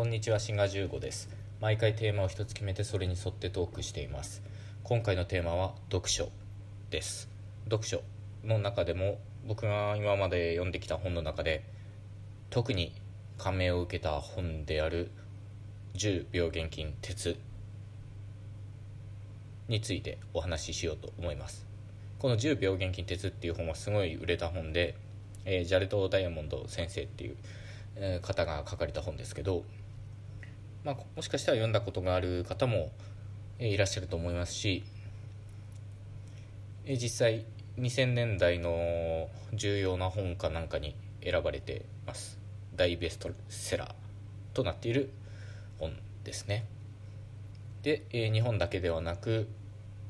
こんにちはシンガー15です。毎回テーマを一つ決めてそれに沿ってトークしています。今回のテーマは読書です。読書の中でも僕が今まで読んできた本の中で特に感銘を受けた本である10秒現金鉄についてお話ししようと思います。この10秒現金鉄っていう本はすごい売れた本で、えー、ジャレト・ダイヤモンド先生っていう、方が書かれた本ですけど、まあ、もしかしたら読んだことがある方も、いらっしゃると思いますし、実際2000年代の重要な本かなんかに選ばれてます。大ベストセラーとなっている本ですね。で、日本だけではなく、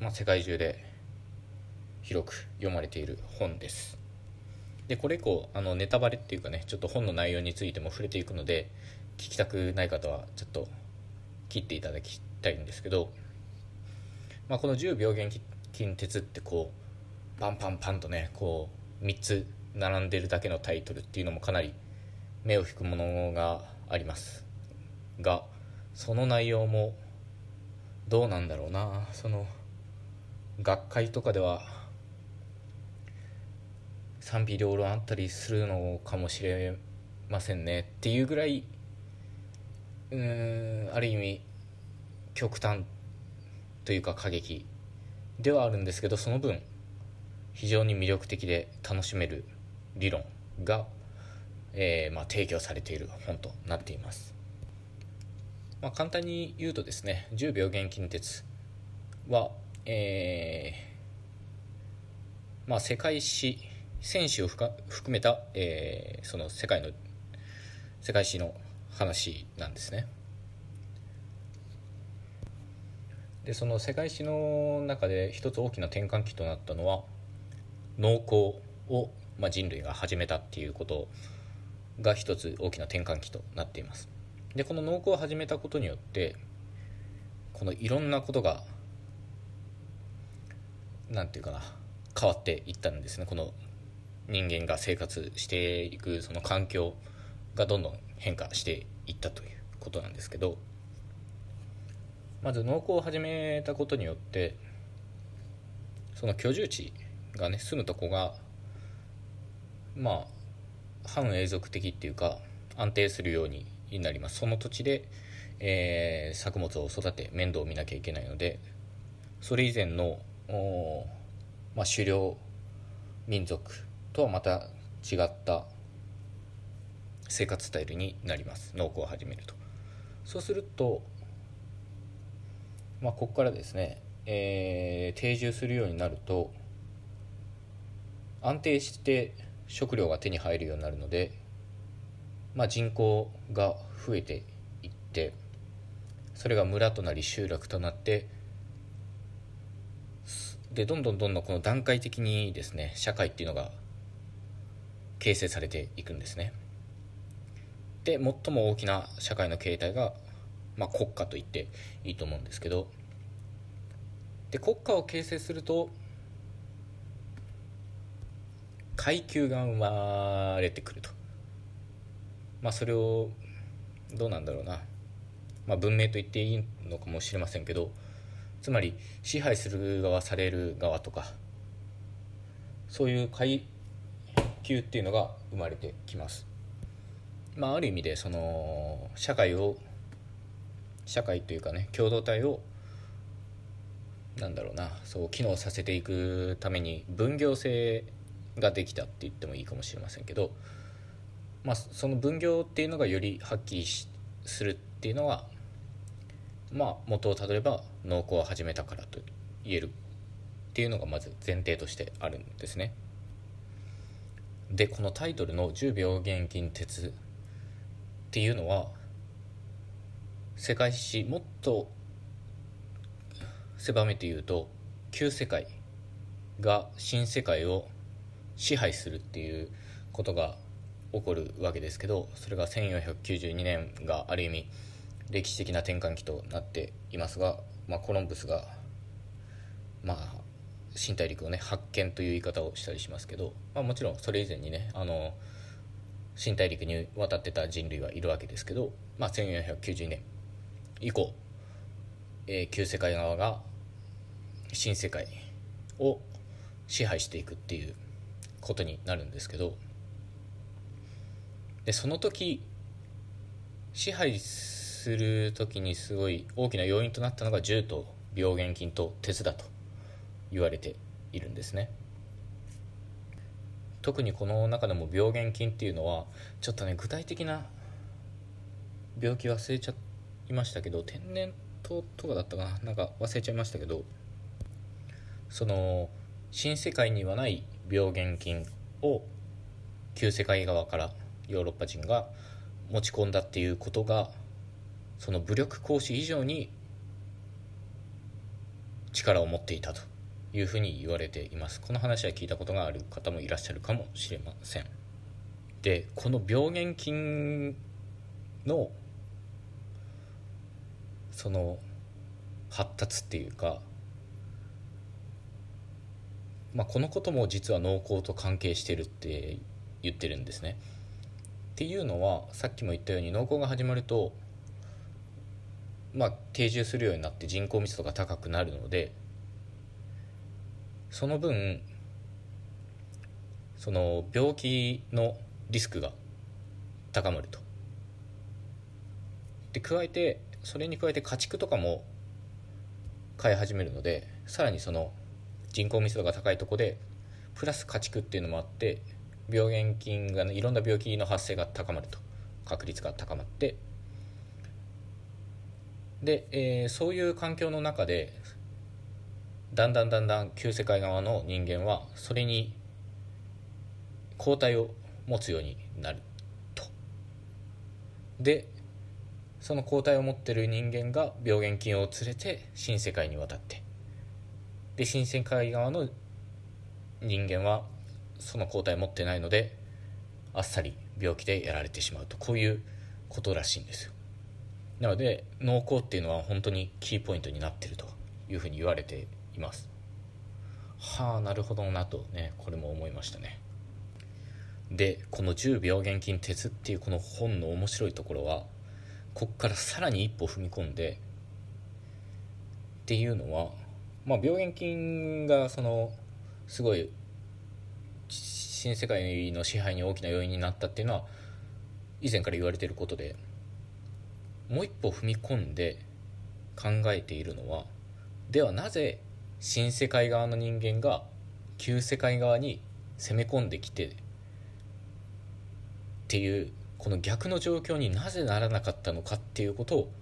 まあ、世界中で広く読まれている本です。でこれ以降あのネタバレっていうかねちょっと本の内容についても触れていくので聞きたくない方はちょっと切っていただきたいんですけど、まあ、この10秒現金鉄ってこうパンパンパンとねこう3つ並んでるだけのタイトルっていうのもかなり目を引くものがありますがその内容もどうなんだろうな。その学会とかでは賛否両論あったりするのかもしれませんね。っていうぐらいうんある意味極端というか過激ではあるんですけどその分非常に魅力的で楽しめる理論が、えー、まあ、提供されている本となっています、まあ、簡単に言うとですね10秒現金鉄は、えー、まあ、世界史選手を含めた、えー、その世界の世界史の話なんですね。でその世界史の中で一つ大きな転換期となったのは農耕を、まあ、人類が始めたっていうことが一つ大きな転換期となっています。でこの農耕を始めたことによってこのいろんなことが何て言うかな変わっていったんですね。この人間が生活していくその環境がどんどん変化していったということなんですけどまず農耕を始めたことによってその居住地がね住むとこがまあ反永続的っていうか安定するようになります。その土地で、えー、作物を育て面倒を見なきゃいけないのでそれ以前の、まあ、狩猟民族とはまた違った生活スタイルになります。農耕を始めると。そうするとまあここからですね、えー、定住するようになると安定して食料が手に入るようになるので、まあ、人口が増えていってそれが村となり集落となってでどんどんどんどんこの段階的にですね社会っていうのが形成されていくんですね。で最も大きな社会の形態が、まあ、国家と言っていいと思うんですけどで国家を形成すると階級が生まれてくるとまあそれをどうなんだろうな、まあ、文明と言っていいのかもしれませんけどつまり支配する側される側とかそういう階級っていうのが生まれてきます。まあ、ある意味でその社会を社会というかね共同体をなんだろうなそう機能させていくために分業制ができたって言ってもいいかもしれませんけど、まあ、その分業っていうのがよりはっきりするっていうのはまあ元をたどれば農耕を始めたからと言えるっていうのがまず前提としてあるんですね。でこのタイトルの「10秒現金鉄」っていうのは世界史もっと狭めて言うと旧世界が新世界を支配するっていうことが起こるわけですけどそれが1492年がある意味歴史的な転換期となっていますが、まあ、コロンブスがまあ新大陸をね発見という言い方をしたりしますけど、まあ、もちろんそれ以前にねあの新大陸に渡ってた人類はいるわけですけど、まあ、1490年以降、えー、旧世界側が新世界を支配していくっていうことになるんですけどでその時支配する時にすごい大きな要因となったのが銃と病原菌と鉄だと言われているんですね。特にこの中でも病原菌っていうのはちょっとね具体的な病気忘れちゃいましたけど天然痘とかだったかな？なんか忘れちゃいましたけどその新世界にはない病原菌を旧世界側からヨーロッパ人が持ち込んだっていうことがその武力行使以上に力を持っていたと。いうふうに言われていますこの話は聞いたことがある方もいらっしゃるかもしれませんでこの病原菌のその発達っていうかまあ、このことも実は農耕と関係してるって言ってるんですね。っていうのはさっきも言ったように農耕が始まるとまあ定住するようになって人口密度が高くなるのでその分その病気のリスクが高まると。で加えてそれに加えて家畜とかも飼い始めるのでさらにその人口密度が高いとこでプラス家畜っていうのもあって病原菌が、いろんな病気の発生が高まると確率が高まってで、えー、そういう環境の中でだんだんだんだん旧世界側の人間はそれに抗体を持つようになると。でその抗体を持ってる人間が病原菌を連れて新世界に渡って。で新世界側の人間はその抗体を持ってないのであっさり病気でやられてしまうと。こういうことらしいんですよ。なので脳梗っていうのは本当にキーポイントになってるというふうに言われています。はあなるほどなとねこれも思いましたね。でこの10病原菌鉄っていうこの本の面白いところはこっからさらに一歩踏み込んでっていうのはまあ、病原菌がそのすごい新世界の支配に大きな要因になったっていうのは以前から言われていることでもう一歩踏み込んで考えているのはではなぜ新世界側の人間が旧世界側に攻め込んできてっていうこの逆の状況になぜならなかったのかっていうことを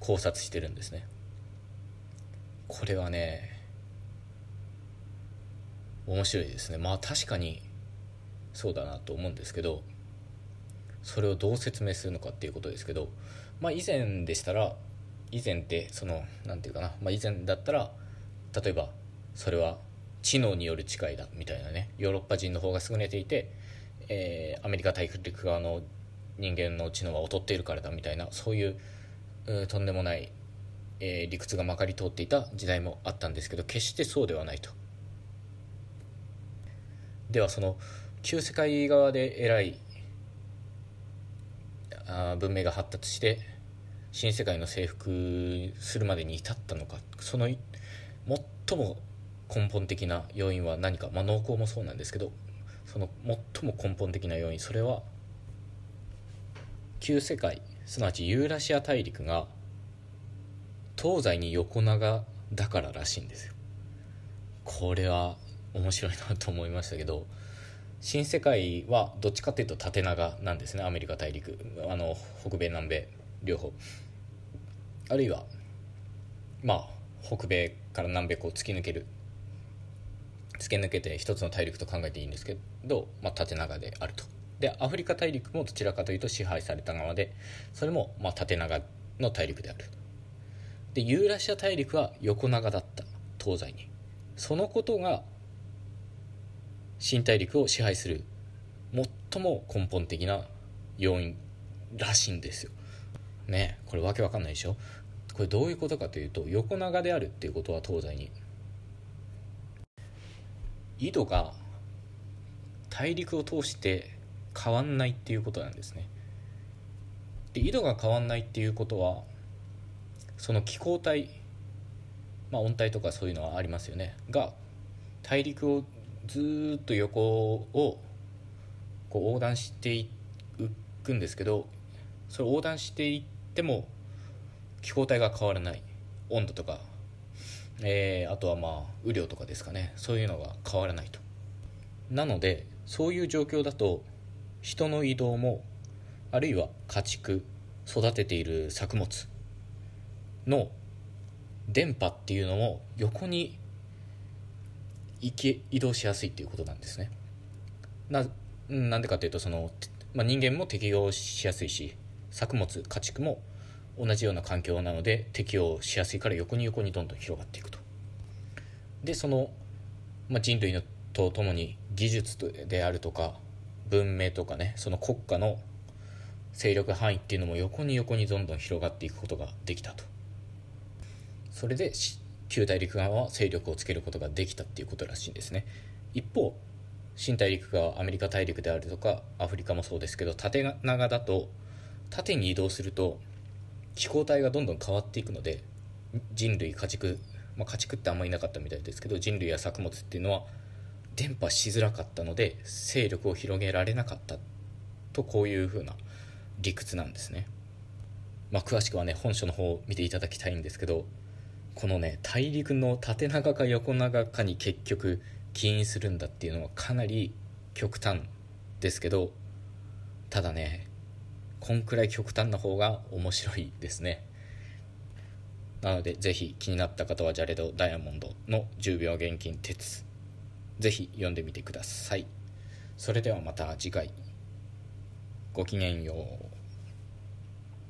考察してるんですね。これはね面白いですねまあ確かにそうだなと思うんですけどそれをどう説明するのかっていうことですけどまあ以前でしたら以前ってその何て言うかな、まあ、以前だったら例えばそれは知能による誓いだみたいなねヨーロッパ人の方が優れていて、えー、アメリカ大陸側の人間の知能は劣っているからだみたいなそういうとんでもないえー、理屈がまかり通っていた時代もあったんですけど決してそうではないと。ではその旧世界側で偉いあ文明が発達して新世界の征服するまでに至ったのかその最も根本的な要因は何か、まあ、農耕もそうなんですけどその最も根本的な要因それは旧世界すなわちユーラシア大陸が東西に横長だかららしいんですよ。これは面白いなと思いましたけど新世界はどっちかっていうと縦長なんですねアメリカ大陸。あの北米南米両方。あるいはまあ北米から南米こう突き抜ける。突き抜けて一つの大陸と考えていいんですけど、まあ、縦長であると。でアフリカ大陸もどちらかというと支配された側でそれもまあ縦長の大陸である。でユーラシア大陸は横長だった。東西に。そのことが新大陸を支配する最も根本的な要因らしいんですよ。ねこれわけわかんないでしょ？これどういうことかというと横長であるっていうことは東西に。緯度が大陸を通して変わんないっていうことなんですね。で緯度が変わんないっていうことはその気候帯まあ温帯とかそういうのはありますよね。が大陸をずっと横をこう横断していくんですけどそれ横断していっても気候帯が変わらない。温度とか、えー、あとはまあ雨量とかですかね。そういうのが変わらないと。なのでそういう状況だと人の移動もあるいは家畜育てている作物の電波っていうのも横に行き移動しやすいっていうことなんですね。ななんでかというとその、まあ、人間も適応しやすいし作物家畜も同じような環境なので適応しやすいから横に横にどんどん広がっていくと。でその、まあ、人類のとともに技術であるとか文明とかねその国家の勢力範囲っていうのも横に横にどんどん広がっていくことができたと。それで旧大陸側は勢力をつけることができたっていうことらしいんですね。一方新大陸側アメリカ大陸であるとかアフリカもそうですけど縦長だと縦に移動すると気候帯がどんどん変わっていくので人類家畜、まあ、家畜ってあんまりいなかったみたいですけど人類や作物っていうのは伝播しづらかったので勢力を広げられなかったとこういうふうな理屈なんですね、まあ、詳しくはね本書の方を見ていただきたいんですけどこのね大陸の縦長か横長かに結局起因するんだっていうのはかなり極端ですけどただねこんくらい極端な方が面白いですね。なのでぜひ気になった方はジャレド・ダイヤモンドの10秒現金鉄。ぜひ読んでみてください。それではまた次回。ごきげんよう。